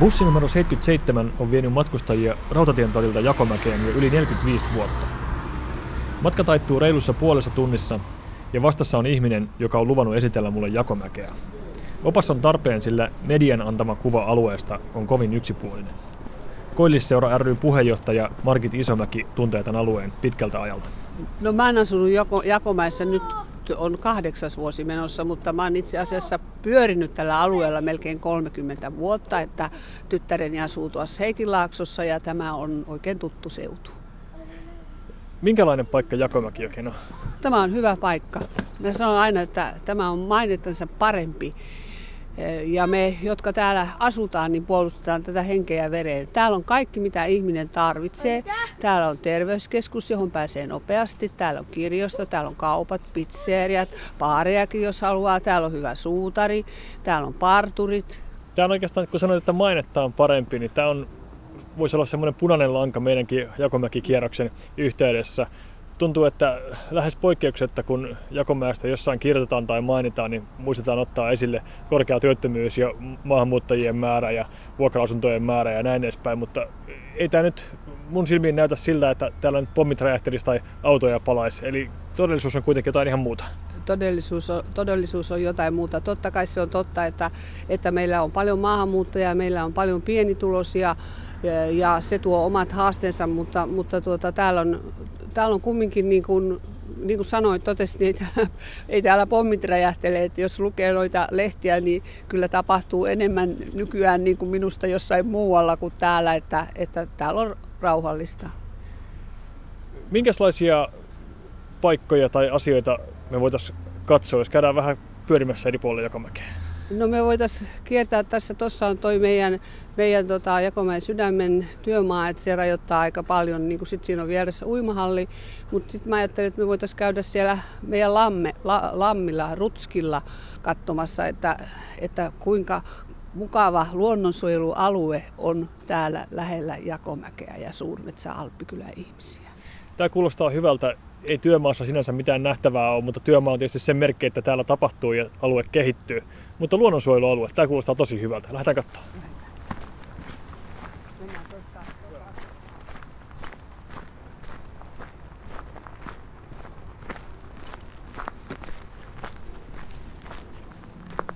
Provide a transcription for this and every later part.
Bussi numero 77 on vienyt matkustajia Rautatien torilta Jakomäkeen jo yli 45 vuotta. Matka taittuu reilussa puolessa tunnissa ja vastassa on ihminen, joka on luvannut esitellä mulle Jakomäkeä. Opas on tarpeen, sillä median antama kuva alueesta on kovin yksipuolinen. Koillisseura ry puheenjohtaja Margit Isomäki tuntee tämän alueen pitkältä ajalta. No mä oon asunut Jako, Jakomäessä nyt on kahdeksas vuosi menossa, mutta mä oon itse asiassa pyörinyt tällä alueella melkein 30 vuotta, että tyttäreni asuu tuossa Heikinlaaksossa ja tämä on oikein tuttu seutu. Minkälainen paikka Jakomäki on? Tämä on hyvä paikka. Mä sanon aina, että tämä on mainittansa parempi ja me, jotka täällä asutaan, niin puolustetaan tätä henkeä ja vereä. Täällä on kaikki, mitä ihminen tarvitsee. Täällä on terveyskeskus, johon pääsee nopeasti. Täällä on kirjasto, täällä on kaupat, pizzeriat, baarejakin, jos haluaa. Täällä on hyvä suutari, täällä on parturit. Tämä on oikeastaan, kun sanoit, että mainetta on parempi, niin tämä on, voisi olla semmoinen punainen lanka meidänkin Jakomäki-kierroksen yhteydessä tuntuu, että lähes poikkeuksetta, kun Jakomäestä jossain kirjoitetaan tai mainitaan, niin muistetaan ottaa esille korkea työttömyys ja maahanmuuttajien määrä ja vuokra-asuntojen määrä ja näin edespäin, mutta ei tämä nyt mun silmiin näytä siltä, että täällä nyt pommit räjähtelisi tai autoja palaisi. Eli todellisuus on kuitenkin jotain ihan muuta. Todellisuus on, todellisuus on jotain muuta. Totta kai se on totta, että, että meillä on paljon maahanmuuttajia, meillä on paljon pienituloisia ja, ja se tuo omat haasteensa, mutta, mutta tuota, täällä on täällä on kumminkin niin kuin, niin kuin sanoin, totesin, niin ei, ei täällä pommit räjähtele. Että jos lukee noita lehtiä, niin kyllä tapahtuu enemmän nykyään niin kuin minusta jossain muualla kuin täällä, että, että täällä on rauhallista. Minkälaisia paikkoja tai asioita me voitaisiin katsoa, jos käydään vähän pyörimässä eri puolilla Jakomäkeä? No me voitaisiin kiertää tässä, tuossa on toi meidän, meidän tota, Jakomäen sydämen työmaa, että se rajoittaa aika paljon, niin kuin sit siinä on vieressä uimahalli, mutta sitten mä ajattelin, että me voitaisiin käydä siellä meidän lamme, la, lammilla, rutskilla katsomassa, että, että kuinka mukava luonnonsuojelualue on täällä lähellä Jakomäkeä ja Suurmetsä Alppikylä ihmisiä. Tämä kuulostaa hyvältä ei työmaassa sinänsä mitään nähtävää ole, mutta työmaa on tietysti sen merkki, että täällä tapahtuu ja alue kehittyy. Mutta luonnonsuojelualue, tämä kuulostaa tosi hyvältä. Lähdetään katsomaan.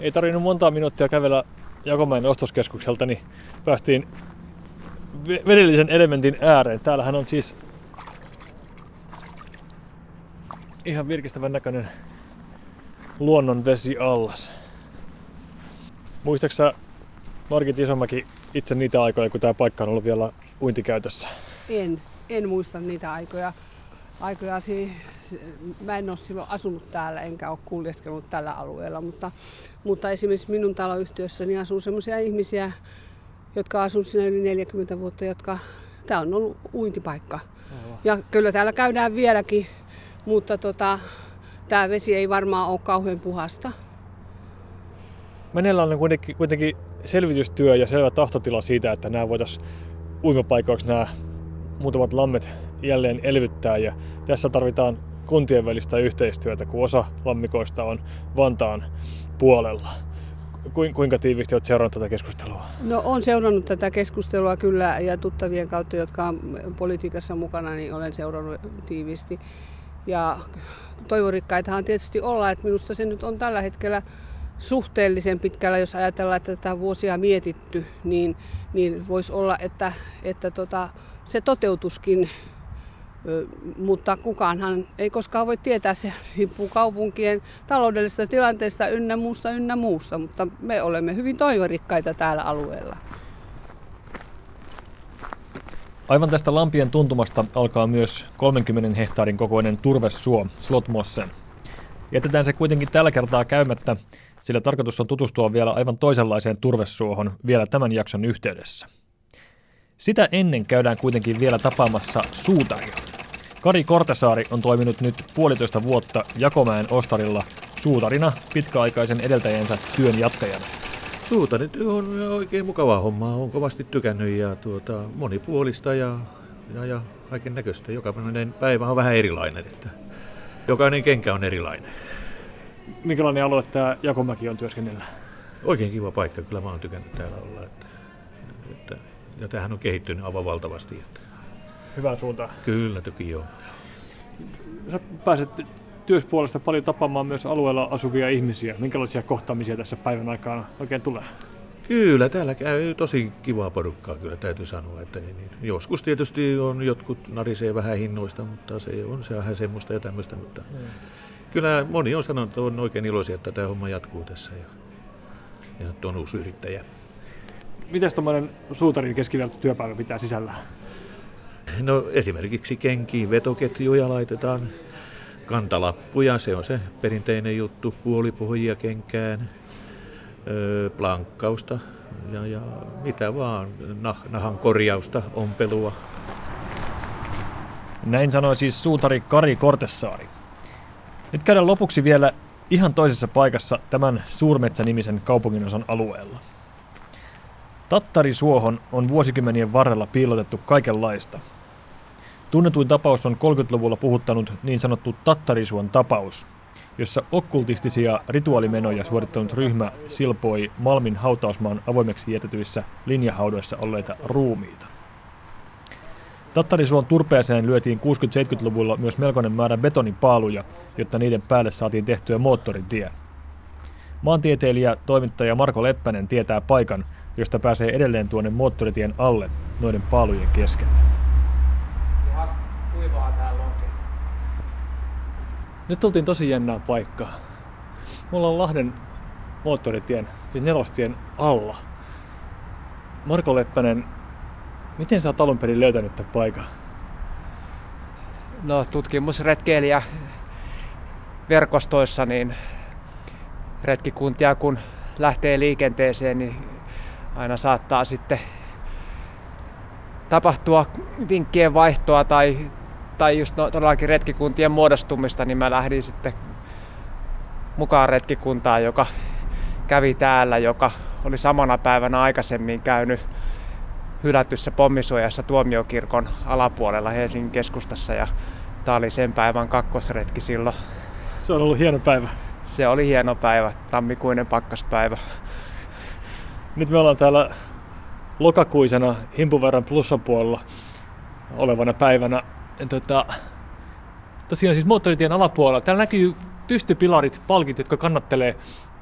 Ei tarvinnut montaa minuuttia kävellä Jakomäen ostoskeskukselta, niin päästiin vedellisen elementin ääreen. Täällähän on siis ihan virkistävän näköinen allas. Muistaaksä Margit Isomäki itse niitä aikoja, kun tämä paikka on ollut vielä uintikäytössä? En, en muista niitä aikoja. aikoja si- mä en ole silloin asunut täällä enkä ole kuljeskellut tällä alueella, mutta, mutta esimerkiksi minun taloyhtiössäni asuu sellaisia ihmisiä, jotka asuvat siinä yli 40 vuotta, jotka tämä on ollut uintipaikka. Aivan. Ja kyllä täällä käydään vieläkin mutta tota, tämä vesi ei varmaan ole kauhean puhasta. Meneillään on kuitenkin, kuitenkin selvitystyö ja selvä tahtotila siitä, että nämä voitaisiin uimapaikoiksi nämä muutamat lammet jälleen elvyttää. Ja tässä tarvitaan kuntien välistä yhteistyötä, kun osa lammikoista on Vantaan puolella. Kuinka tiiviisti olet seurannut tätä keskustelua? No olen seurannut tätä keskustelua kyllä ja tuttavien kautta, jotka on politiikassa mukana, niin olen seurannut tiiviisti. Ja toivorikkaitahan tietysti olla, että minusta se nyt on tällä hetkellä suhteellisen pitkällä, jos ajatellaan, että tätä vuosia mietitty, niin, niin voisi olla, että, että tota, se toteutuskin, mutta kukaanhan ei koskaan voi tietää, se riippuu kaupunkien taloudellisesta tilanteesta ynnä muusta ynnä muusta, mutta me olemme hyvin toivorikkaita täällä alueella. Aivan tästä Lampien tuntumasta alkaa myös 30 hehtaarin kokoinen turvesuo Slotmossen. Jätetään se kuitenkin tällä kertaa käymättä, sillä tarkoitus on tutustua vielä aivan toisenlaiseen turvesuohon vielä tämän jakson yhteydessä. Sitä ennen käydään kuitenkin vielä tapaamassa suutaria. Kari Kortesaari on toiminut nyt puolitoista vuotta Jakomäen ostarilla suutarina pitkäaikaisen edeltäjänsä työn jatkajana. Suutarityö on oikein mukava homma, on kovasti tykännyt ja tuota, monipuolista ja, ja, ja kaiken näköistä. Jokainen päivä on vähän erilainen, että jokainen kenkä on erilainen. Minkälainen alue tämä Jakomäki on työskennellä? Oikein kiva paikka, kyllä mä oon tykännyt täällä olla. Että ja tähän on kehittynyt aivan valtavasti. Että Hyvään suuntaan. kyllä toki joo. Sä pääset työspuolesta paljon tapaamaan myös alueella asuvia ihmisiä. Minkälaisia kohtaamisia tässä päivän aikana oikein tulee? Kyllä, täällä käy tosi kivaa porukkaa, kyllä täytyy sanoa. Että niin, niin. Joskus tietysti on jotkut narisee vähän hinnoista, mutta se on se vähän semmoista ja tämmöistä. Mutta mm. kyllä moni on sanonut, että on oikein iloisia, että tämä homma jatkuu tässä ja, ja että on uusi yrittäjä. Miten tuommoinen suutarin keskiverto työpäivä pitää sisällään? No esimerkiksi kenkiin vetoketjuja laitetaan, kantalappuja, se on se perinteinen juttu, puolipohjia kenkään, plankkausta ja, ja mitä vaan, nah, nahan korjausta, ompelua. Näin sanoi siis suutari Kari Kortessaari. Nyt käydään lopuksi vielä ihan toisessa paikassa tämän Suurmetsä-nimisen kaupunginosan alueella. Tattarisuohon on vuosikymmenien varrella piilotettu kaikenlaista. Tunnetuin tapaus on 30-luvulla puhuttanut niin sanottu Tattarisuon tapaus, jossa okkultistisia rituaalimenoja suorittanut ryhmä silpoi Malmin hautausmaan avoimeksi jätetyissä linjahaudoissa olleita ruumiita. Tattarisuon turpeeseen lyötiin 60-70-luvulla myös melkoinen määrä betonipaaluja, jotta niiden päälle saatiin tehtyä moottoritie. Maantieteilijä, toimittaja Marko Leppänen tietää paikan, josta pääsee edelleen tuonne moottoritien alle noiden paalujen keskelle. Kuivaa täällä onkin. Nyt oltiin tosi jännää paikkaa. Me ollaan Lahden moottoritien, siis nelostien alla. Marko Leppänen, miten sä oot alun perin löytänyt tämän paikan? No tutkimusretkeilijä verkostoissa, niin retkikuntia kun lähtee liikenteeseen, niin aina saattaa sitten tapahtua vinkkien vaihtoa tai, tai just no, todellakin retkikuntien muodostumista, niin mä lähdin sitten mukaan retkikuntaan, joka kävi täällä, joka oli samana päivänä aikaisemmin käynyt hylätyssä pommisuojassa tuomiokirkon alapuolella Helsingin keskustassa ja tämä oli sen päivän kakkosretki silloin. Se on ollut hieno päivä. Se oli hieno päivä, tammikuinen pakkaspäivä. Nyt me ollaan täällä lokakuisena himpuverran plussan puolella olevana päivänä. Tota, tosiaan siis moottoritien alapuolella. Täällä näkyy pystypilarit, palkit, jotka kannattelee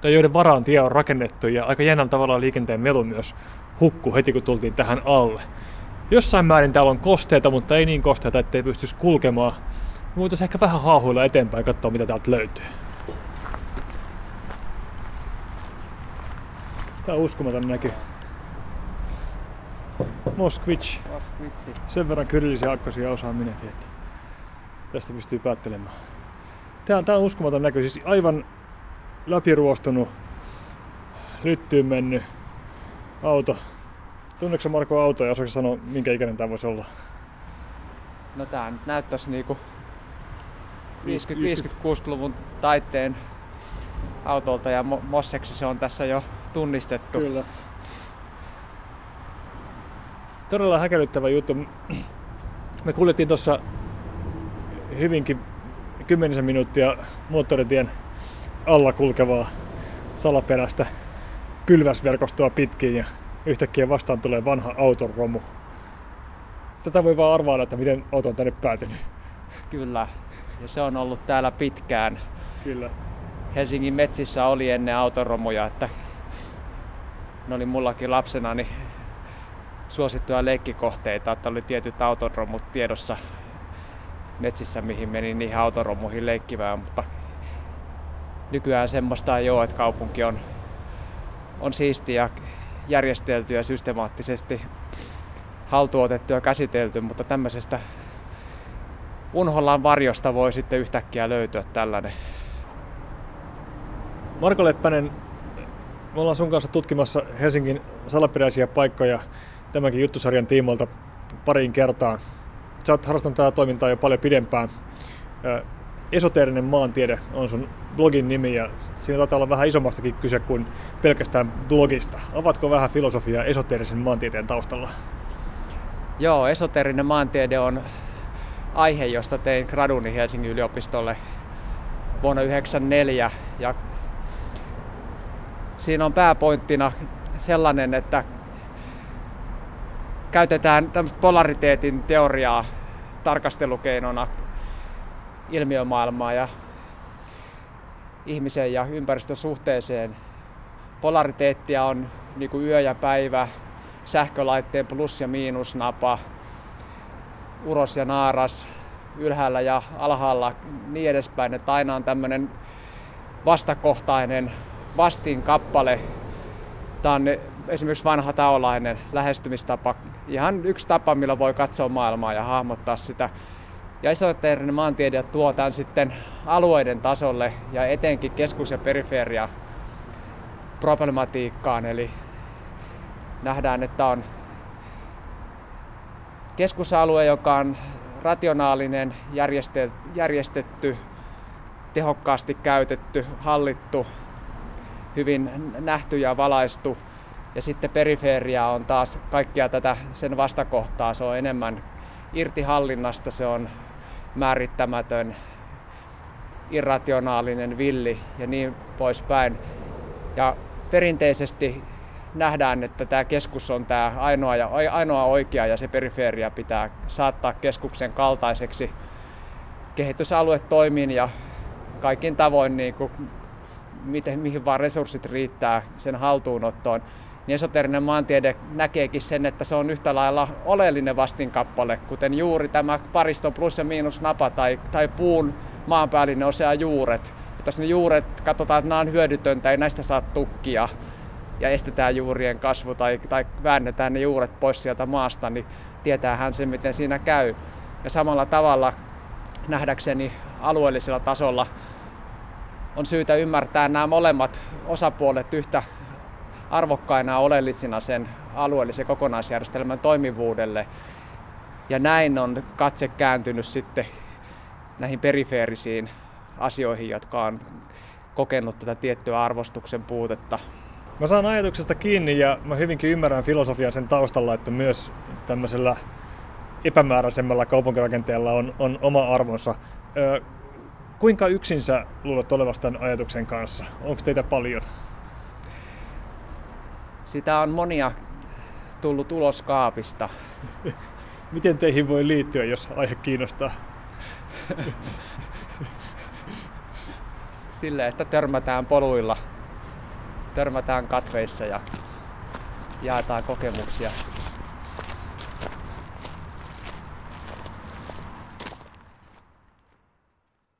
tai joiden varaan tie on rakennettu ja aika jännällä tavalla liikenteen melu myös hukku heti kun tultiin tähän alle. Jossain määrin täällä on kosteita, mutta ei niin kosteita, ettei pystyisi kulkemaan. Voitaisiin ehkä vähän haahuilla eteenpäin ja katsoa mitä täältä löytyy. Tää on uskomaton näky. Moskvich. Sen verran kyrillisiä akkosia osaan minäkin, että tästä pystyy päättelemään. Tää on, tää on uskomaton näky, siis aivan läpiruostunut, lyttyyn mennyt auto. Tunneeko Marko auto ja osaako sanoa, minkä ikäinen tämä voisi olla? No tää nyt näyttäisi niinku 50-60-luvun taitteen autolta ja Mo- Mosseksi se on tässä jo tunnistettu. Kyllä. Todella häkellyttävä juttu. Me kuljettiin tuossa hyvinkin kymmenisen minuuttia moottoritien alla kulkevaa salaperäistä pylväsverkostoa pitkin ja yhtäkkiä vastaan tulee vanha autoromu. Tätä voi vaan arvailla, että miten auto on tänne päätynyt. Kyllä. Ja se on ollut täällä pitkään. Kyllä. Helsingin metsissä oli ennen autoromuja, että ne oli mullakin lapsena niin suosittuja leikkikohteita, että oli tietyt autoromut tiedossa metsissä, mihin meni niihin autoromuihin leikkivään, mutta nykyään semmoista ei ole, että kaupunki on, on siisti ja järjestelty ja systemaattisesti haltuotettu ja käsitelty, mutta tämmöisestä unhollaan varjosta voi sitten yhtäkkiä löytyä tällainen. Marko Leppänen, me ollaan sun kanssa tutkimassa Helsingin salaperäisiä paikkoja tämänkin juttusarjan tiimoilta pariin kertaan. Sä oot harrastanut tätä toimintaa jo paljon pidempään. Esoteerinen maantiede on sun blogin nimi ja siinä taitaa olla vähän isommastakin kyse kuin pelkästään blogista. Avatko vähän filosofiaa esoteerisen maantieteen taustalla? Joo, esoterinen maantiede on aihe, josta tein graduni Helsingin yliopistolle vuonna 1994. Ja siinä on pääpointtina sellainen, että käytetään tämmöistä polariteetin teoriaa tarkastelukeinona ilmiömaailmaa ja ihmisen ja ympäristön suhteeseen. Polariteettia on niin kuin yö ja päivä, sähkölaitteen plus- ja miinusnapa, uros ja naaras, ylhäällä ja alhaalla niin edespäin, että aina on tämmöinen vastakohtainen vastinkappale. Tämä on esimerkiksi vanha taolainen lähestymistapa, ihan yksi tapa, millä voi katsoa maailmaa ja hahmottaa sitä. Ja esoteerinen maantiede tuo tämän sitten alueiden tasolle ja etenkin keskus- ja periferia problematiikkaan. Eli nähdään, että on keskusalue, joka on rationaalinen, järjestetty, tehokkaasti käytetty, hallittu, hyvin nähty ja valaistu. Ja sitten periferia on taas kaikkia tätä sen vastakohtaa. Se on enemmän irti hallinnasta, se on määrittämätön, irrationaalinen, villi ja niin poispäin. Ja perinteisesti nähdään, että tämä keskus on tämä ainoa, ja, ainoa oikea ja se periferia pitää saattaa keskuksen kaltaiseksi. Kehitysalue toimii ja kaikin tavoin, niin kuin, miten, mihin vaan resurssit riittää sen haltuunottoon, niin esoterinen maantiede näkeekin sen, että se on yhtä lailla oleellinen vastinkappale, kuten juuri tämä pariston plus ja miinus napa tai, tai puun maanpäällinen osa juuret. Että jos ne juuret katsotaan, että nämä on hyödytöntä, ei näistä saa tukkia, ja estetään juurien kasvu tai, tai väännetään ne juuret pois sieltä maasta, niin tietää hän sen, miten siinä käy. Ja samalla tavalla nähdäkseni alueellisella tasolla on syytä ymmärtää nämä molemmat osapuolet yhtä arvokkaina oleellisina sen alueellisen kokonaisjärjestelmän toimivuudelle. Ja näin on katse kääntynyt sitten näihin perifeerisiin asioihin, jotka on kokenut tätä tiettyä arvostuksen puutetta Mä saan ajatuksesta kiinni ja mä hyvinkin ymmärrän filosofian sen taustalla, että myös tämmöisellä epämääräisemmällä kaupunkirakenteella on, on oma arvonsa. Ö, kuinka yksin sä luulet olevasta tämän ajatuksen kanssa? Onko teitä paljon? Sitä on monia tullut ulos kaapista. Miten teihin voi liittyä, jos aihe kiinnostaa? Sille, että törmätään poluilla törmätään katveissa ja jaetaan kokemuksia.